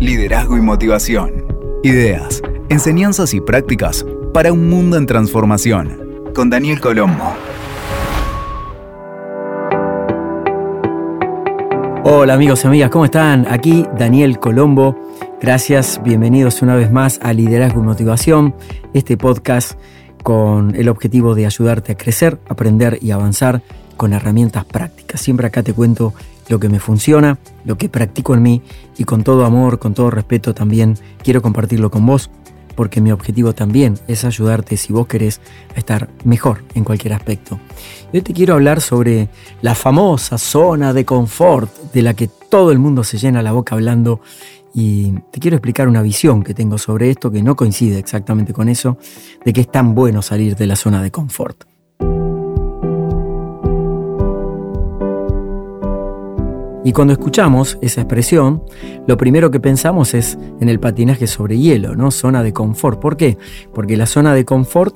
liderazgo y motivación. Ideas, enseñanzas y prácticas para un mundo en transformación. Con Daniel Colombo. Hola amigos y amigas, ¿cómo están? Aquí Daniel Colombo. Gracias, bienvenidos una vez más a Liderazgo y Motivación, este podcast con el objetivo de ayudarte a crecer, aprender y avanzar con herramientas prácticas. Siempre acá te cuento lo que me funciona, lo que practico en mí y con todo amor, con todo respeto también quiero compartirlo con vos porque mi objetivo también es ayudarte si vos querés a estar mejor en cualquier aspecto. Hoy te quiero hablar sobre la famosa zona de confort de la que todo el mundo se llena la boca hablando y te quiero explicar una visión que tengo sobre esto que no coincide exactamente con eso, de que es tan bueno salir de la zona de confort. Y cuando escuchamos esa expresión, lo primero que pensamos es en el patinaje sobre hielo, ¿no? Zona de confort. ¿Por qué? Porque la zona de confort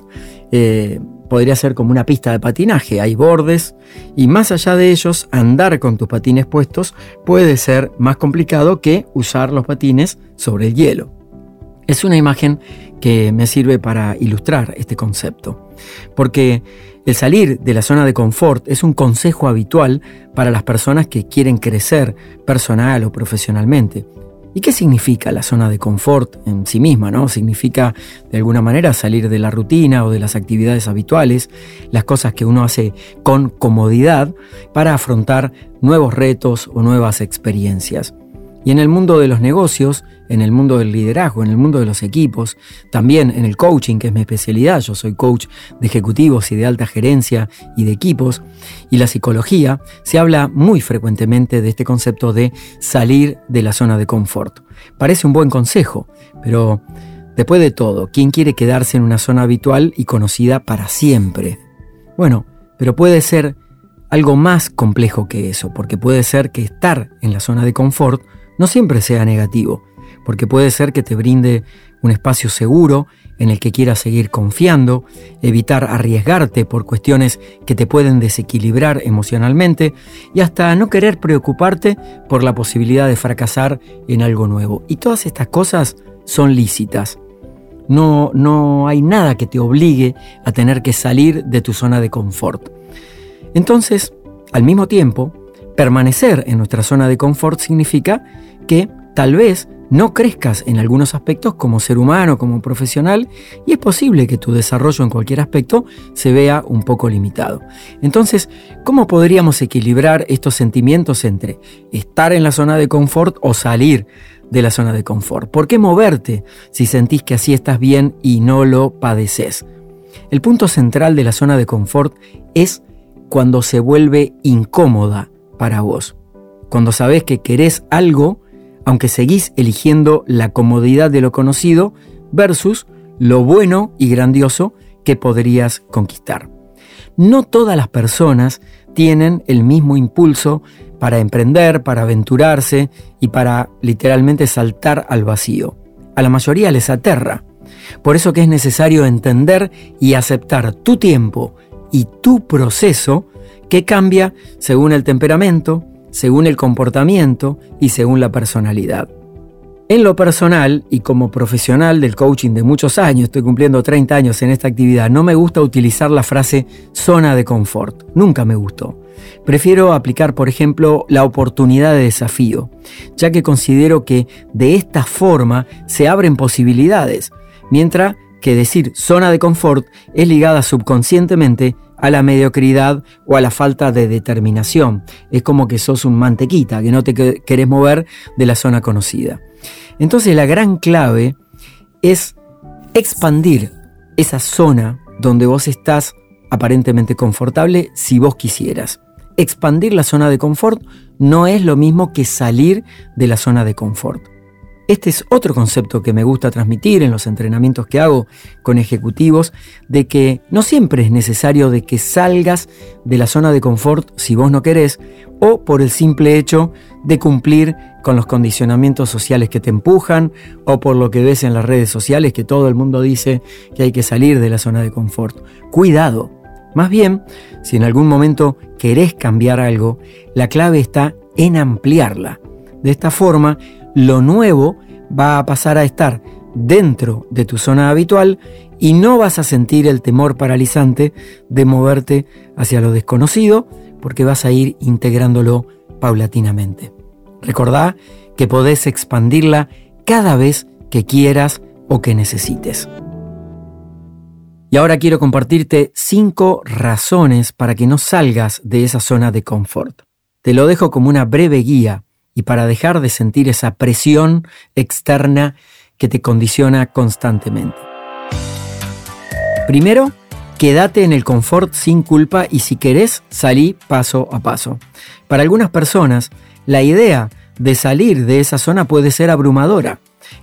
eh, podría ser como una pista de patinaje, hay bordes y más allá de ellos, andar con tus patines puestos puede ser más complicado que usar los patines sobre el hielo. Es una imagen que me sirve para ilustrar este concepto, porque el salir de la zona de confort es un consejo habitual para las personas que quieren crecer personal o profesionalmente. ¿Y qué significa la zona de confort en sí misma? ¿no? Significa de alguna manera salir de la rutina o de las actividades habituales, las cosas que uno hace con comodidad para afrontar nuevos retos o nuevas experiencias. Y en el mundo de los negocios, en el mundo del liderazgo, en el mundo de los equipos, también en el coaching, que es mi especialidad, yo soy coach de ejecutivos y de alta gerencia y de equipos, y la psicología, se habla muy frecuentemente de este concepto de salir de la zona de confort. Parece un buen consejo, pero después de todo, ¿quién quiere quedarse en una zona habitual y conocida para siempre? Bueno, pero puede ser algo más complejo que eso, porque puede ser que estar en la zona de confort no siempre sea negativo, porque puede ser que te brinde un espacio seguro en el que quieras seguir confiando, evitar arriesgarte por cuestiones que te pueden desequilibrar emocionalmente y hasta no querer preocuparte por la posibilidad de fracasar en algo nuevo. Y todas estas cosas son lícitas. No, no hay nada que te obligue a tener que salir de tu zona de confort. Entonces, al mismo tiempo, Permanecer en nuestra zona de confort significa que tal vez no crezcas en algunos aspectos como ser humano, como profesional, y es posible que tu desarrollo en cualquier aspecto se vea un poco limitado. Entonces, ¿cómo podríamos equilibrar estos sentimientos entre estar en la zona de confort o salir de la zona de confort? ¿Por qué moverte si sentís que así estás bien y no lo padeces? El punto central de la zona de confort es cuando se vuelve incómoda para vos. Cuando sabés que querés algo, aunque seguís eligiendo la comodidad de lo conocido versus lo bueno y grandioso que podrías conquistar. No todas las personas tienen el mismo impulso para emprender, para aventurarse y para literalmente saltar al vacío. A la mayoría les aterra. Por eso que es necesario entender y aceptar tu tiempo y tu proceso que cambia según el temperamento, según el comportamiento y según la personalidad. En lo personal y como profesional del coaching de muchos años, estoy cumpliendo 30 años en esta actividad, no me gusta utilizar la frase zona de confort. Nunca me gustó. Prefiero aplicar, por ejemplo, la oportunidad de desafío, ya que considero que de esta forma se abren posibilidades, mientras que decir zona de confort es ligada subconscientemente a la mediocridad o a la falta de determinación. Es como que sos un mantequita, que no te querés mover de la zona conocida. Entonces la gran clave es expandir esa zona donde vos estás aparentemente confortable si vos quisieras. Expandir la zona de confort no es lo mismo que salir de la zona de confort. Este es otro concepto que me gusta transmitir en los entrenamientos que hago con ejecutivos, de que no siempre es necesario de que salgas de la zona de confort si vos no querés, o por el simple hecho de cumplir con los condicionamientos sociales que te empujan, o por lo que ves en las redes sociales que todo el mundo dice que hay que salir de la zona de confort. Cuidado. Más bien, si en algún momento querés cambiar algo, la clave está en ampliarla. De esta forma, lo nuevo va a pasar a estar dentro de tu zona habitual y no vas a sentir el temor paralizante de moverte hacia lo desconocido porque vas a ir integrándolo paulatinamente. Recordá que podés expandirla cada vez que quieras o que necesites. Y ahora quiero compartirte cinco razones para que no salgas de esa zona de confort. Te lo dejo como una breve guía y para dejar de sentir esa presión externa que te condiciona constantemente. Primero, quédate en el confort sin culpa y si querés, salí paso a paso. Para algunas personas, la idea de salir de esa zona puede ser abrumadora.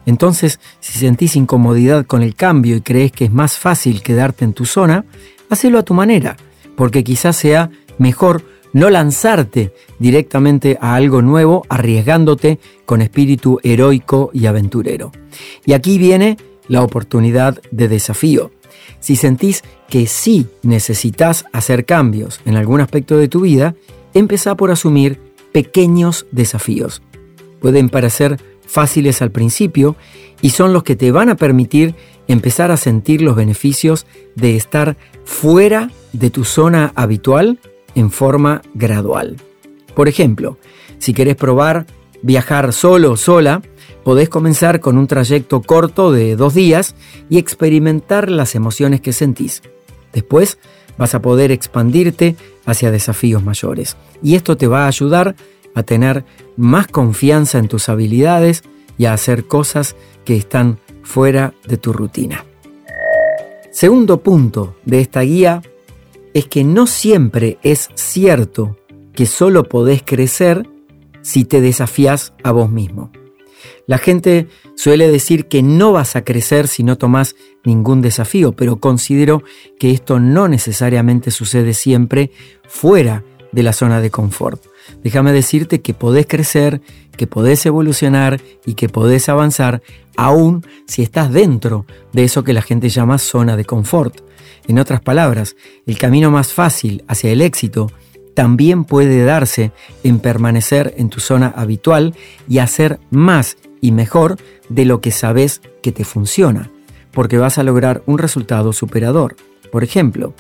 Entonces, si sentís incomodidad con el cambio y crees que es más fácil quedarte en tu zona, hacelo a tu manera, porque quizás sea mejor no lanzarte directamente a algo nuevo arriesgándote con espíritu heroico y aventurero. Y aquí viene la oportunidad de desafío. Si sentís que sí necesitas hacer cambios en algún aspecto de tu vida, empezá por asumir pequeños desafíos. Pueden parecer fáciles al principio y son los que te van a permitir empezar a sentir los beneficios de estar fuera de tu zona habitual en forma gradual. Por ejemplo, si querés probar viajar solo o sola, podés comenzar con un trayecto corto de dos días y experimentar las emociones que sentís. Después vas a poder expandirte hacia desafíos mayores. Y esto te va a ayudar a tener más confianza en tus habilidades y a hacer cosas que están fuera de tu rutina. Segundo punto de esta guía es que no siempre es cierto que solo podés crecer si te desafías a vos mismo. La gente suele decir que no vas a crecer si no tomas ningún desafío, pero considero que esto no necesariamente sucede siempre fuera de la zona de confort. Déjame decirte que podés crecer, que podés evolucionar y que podés avanzar aún si estás dentro de eso que la gente llama zona de confort. En otras palabras, el camino más fácil hacia el éxito también puede darse en permanecer en tu zona habitual y hacer más y mejor de lo que sabes que te funciona, porque vas a lograr un resultado superador. Por ejemplo,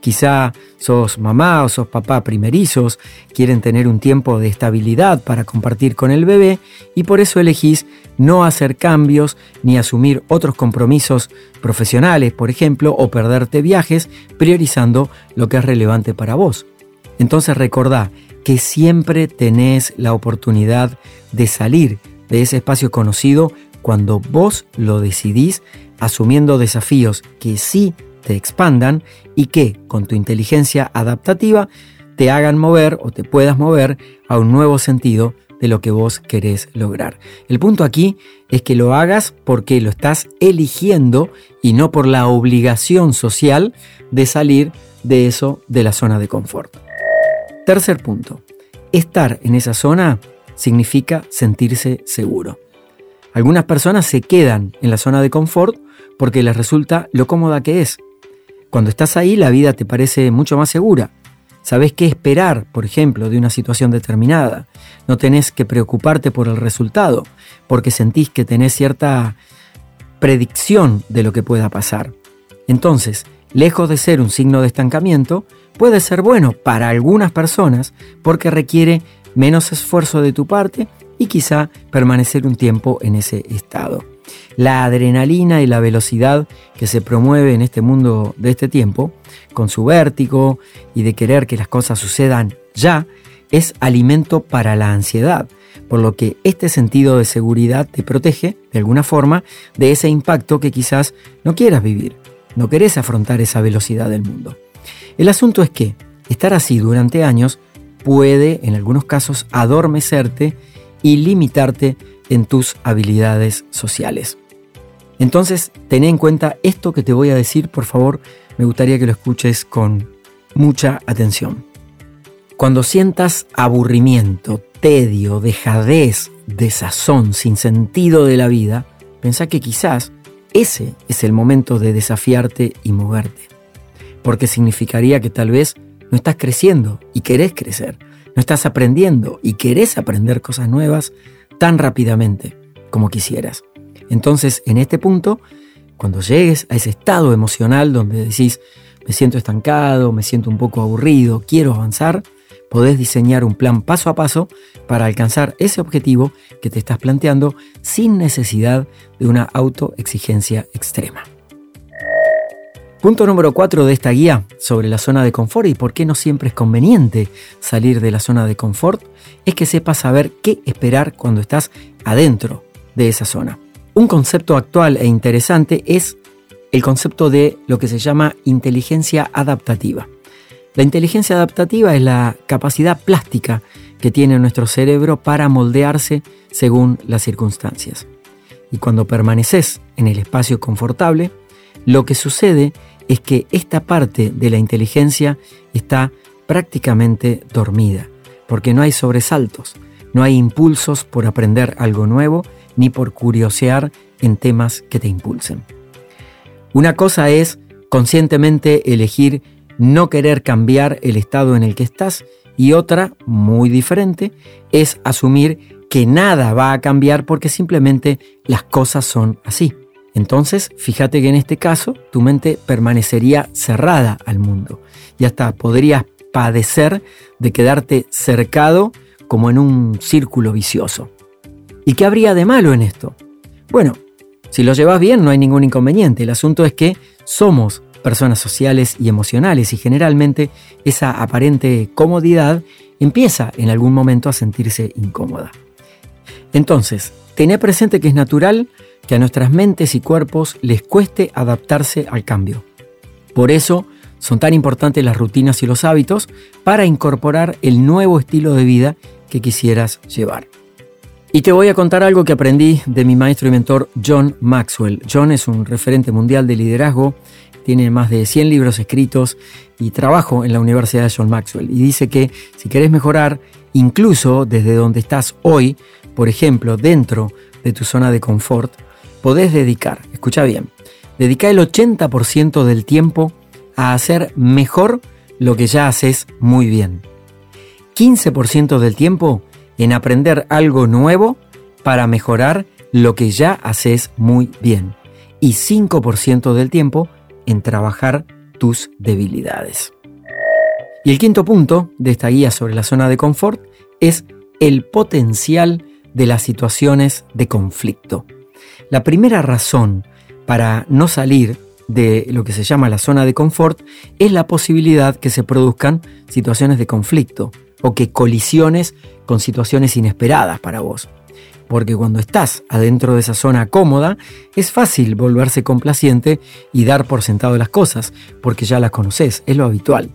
quizá sos mamá o sos papá primerizos, quieren tener un tiempo de estabilidad para compartir con el bebé y por eso elegís no hacer cambios ni asumir otros compromisos profesionales, por ejemplo, o perderte viajes, priorizando lo que es relevante para vos. Entonces recordá que siempre tenés la oportunidad de salir de ese espacio conocido cuando vos lo decidís asumiendo desafíos que sí te expandan y que con tu inteligencia adaptativa te hagan mover o te puedas mover a un nuevo sentido de lo que vos querés lograr. El punto aquí es que lo hagas porque lo estás eligiendo y no por la obligación social de salir de eso de la zona de confort. Tercer punto, estar en esa zona significa sentirse seguro. Algunas personas se quedan en la zona de confort porque les resulta lo cómoda que es. Cuando estás ahí la vida te parece mucho más segura. Sabes qué esperar, por ejemplo, de una situación determinada. No tenés que preocuparte por el resultado, porque sentís que tenés cierta predicción de lo que pueda pasar. Entonces, lejos de ser un signo de estancamiento, puede ser bueno para algunas personas porque requiere menos esfuerzo de tu parte y quizá permanecer un tiempo en ese estado. La adrenalina y la velocidad que se promueve en este mundo de este tiempo, con su vértigo y de querer que las cosas sucedan ya, es alimento para la ansiedad, por lo que este sentido de seguridad te protege, de alguna forma, de ese impacto que quizás no quieras vivir, no querés afrontar esa velocidad del mundo. El asunto es que estar así durante años puede, en algunos casos, adormecerte y limitarte en tus habilidades sociales. Entonces, ten en cuenta esto que te voy a decir, por favor, me gustaría que lo escuches con mucha atención. Cuando sientas aburrimiento, tedio, dejadez, desazón, sin sentido de la vida, pensá que quizás ese es el momento de desafiarte y moverte porque significaría que tal vez no estás creciendo y querés crecer, no estás aprendiendo y querés aprender cosas nuevas tan rápidamente como quisieras. Entonces, en este punto, cuando llegues a ese estado emocional donde decís, me siento estancado, me siento un poco aburrido, quiero avanzar, podés diseñar un plan paso a paso para alcanzar ese objetivo que te estás planteando sin necesidad de una autoexigencia extrema. Punto número 4 de esta guía sobre la zona de confort y por qué no siempre es conveniente salir de la zona de confort es que sepas saber qué esperar cuando estás adentro de esa zona. Un concepto actual e interesante es el concepto de lo que se llama inteligencia adaptativa. La inteligencia adaptativa es la capacidad plástica que tiene nuestro cerebro para moldearse según las circunstancias. Y cuando permaneces en el espacio confortable, lo que sucede es que esta parte de la inteligencia está prácticamente dormida, porque no hay sobresaltos, no hay impulsos por aprender algo nuevo ni por curiosear en temas que te impulsen. Una cosa es conscientemente elegir no querer cambiar el estado en el que estás y otra, muy diferente, es asumir que nada va a cambiar porque simplemente las cosas son así. Entonces, fíjate que en este caso tu mente permanecería cerrada al mundo y hasta podrías padecer de quedarte cercado como en un círculo vicioso. ¿Y qué habría de malo en esto? Bueno, si lo llevas bien no hay ningún inconveniente. El asunto es que somos personas sociales y emocionales y generalmente esa aparente comodidad empieza en algún momento a sentirse incómoda. Entonces, tened presente que es natural que a nuestras mentes y cuerpos les cueste adaptarse al cambio. Por eso son tan importantes las rutinas y los hábitos para incorporar el nuevo estilo de vida que quisieras llevar. Y te voy a contar algo que aprendí de mi maestro y mentor John Maxwell. John es un referente mundial de liderazgo tiene más de 100 libros escritos y trabajo en la Universidad de John Maxwell. Y dice que si querés mejorar, incluso desde donde estás hoy, por ejemplo, dentro de tu zona de confort, podés dedicar, escucha bien, dedica el 80% del tiempo a hacer mejor lo que ya haces muy bien. 15% del tiempo en aprender algo nuevo para mejorar lo que ya haces muy bien. Y 5% del tiempo en trabajar tus debilidades. Y el quinto punto de esta guía sobre la zona de confort es el potencial de las situaciones de conflicto. La primera razón para no salir de lo que se llama la zona de confort es la posibilidad que se produzcan situaciones de conflicto o que colisiones con situaciones inesperadas para vos porque cuando estás adentro de esa zona cómoda, es fácil volverse complaciente y dar por sentado las cosas, porque ya las conoces, es lo habitual.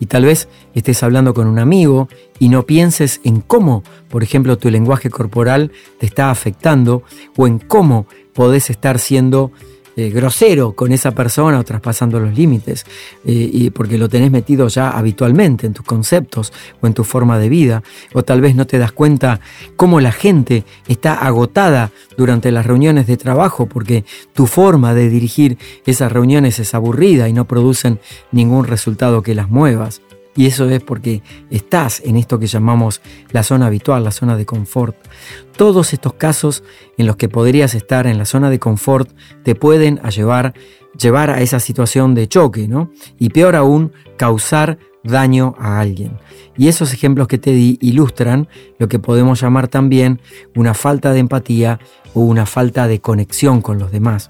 Y tal vez estés hablando con un amigo y no pienses en cómo, por ejemplo, tu lenguaje corporal te está afectando o en cómo podés estar siendo eh, grosero con esa persona o traspasando los límites, eh, y porque lo tenés metido ya habitualmente en tus conceptos o en tu forma de vida, o tal vez no te das cuenta cómo la gente está agotada durante las reuniones de trabajo porque tu forma de dirigir esas reuniones es aburrida y no producen ningún resultado que las muevas. Y eso es porque estás en esto que llamamos la zona habitual, la zona de confort. Todos estos casos en los que podrías estar en la zona de confort te pueden llevar, llevar a esa situación de choque, ¿no? Y peor aún, causar daño a alguien. Y esos ejemplos que te di ilustran lo que podemos llamar también una falta de empatía o una falta de conexión con los demás.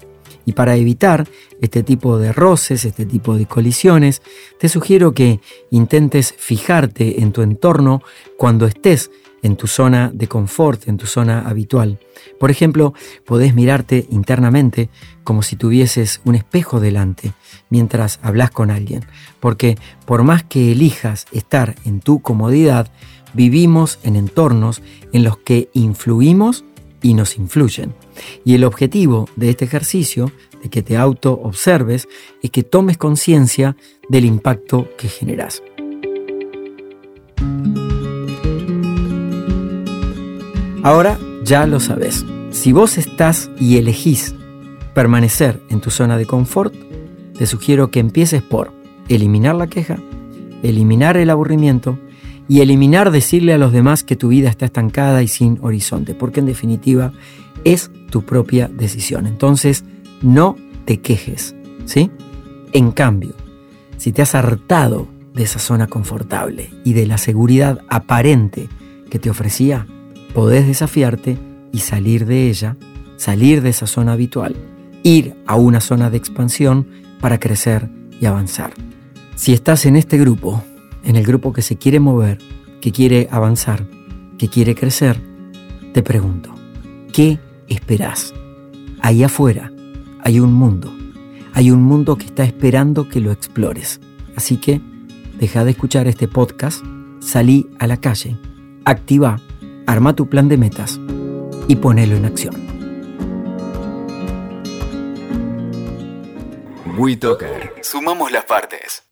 Y para evitar este tipo de roces, este tipo de colisiones, te sugiero que intentes fijarte en tu entorno cuando estés en tu zona de confort, en tu zona habitual. Por ejemplo, podés mirarte internamente como si tuvieses un espejo delante mientras hablas con alguien, porque por más que elijas estar en tu comodidad, vivimos en entornos en los que influimos y nos influyen. Y el objetivo de este ejercicio, de que te auto observes, es que tomes conciencia del impacto que generas. Ahora ya lo sabes. Si vos estás y elegís permanecer en tu zona de confort, te sugiero que empieces por eliminar la queja, eliminar el aburrimiento, y eliminar decirle a los demás que tu vida está estancada y sin horizonte, porque en definitiva es tu propia decisión. Entonces, no te quejes, ¿sí? En cambio, si te has hartado de esa zona confortable y de la seguridad aparente que te ofrecía, podés desafiarte y salir de ella, salir de esa zona habitual, ir a una zona de expansión para crecer y avanzar. Si estás en este grupo, en el grupo que se quiere mover, que quiere avanzar, que quiere crecer, te pregunto, ¿qué esperás? Ahí afuera hay un mundo, hay un mundo que está esperando que lo explores. Así que deja de escuchar este podcast, salí a la calle, activa, arma tu plan de metas y ponelo en acción. WeToker. Sumamos las partes.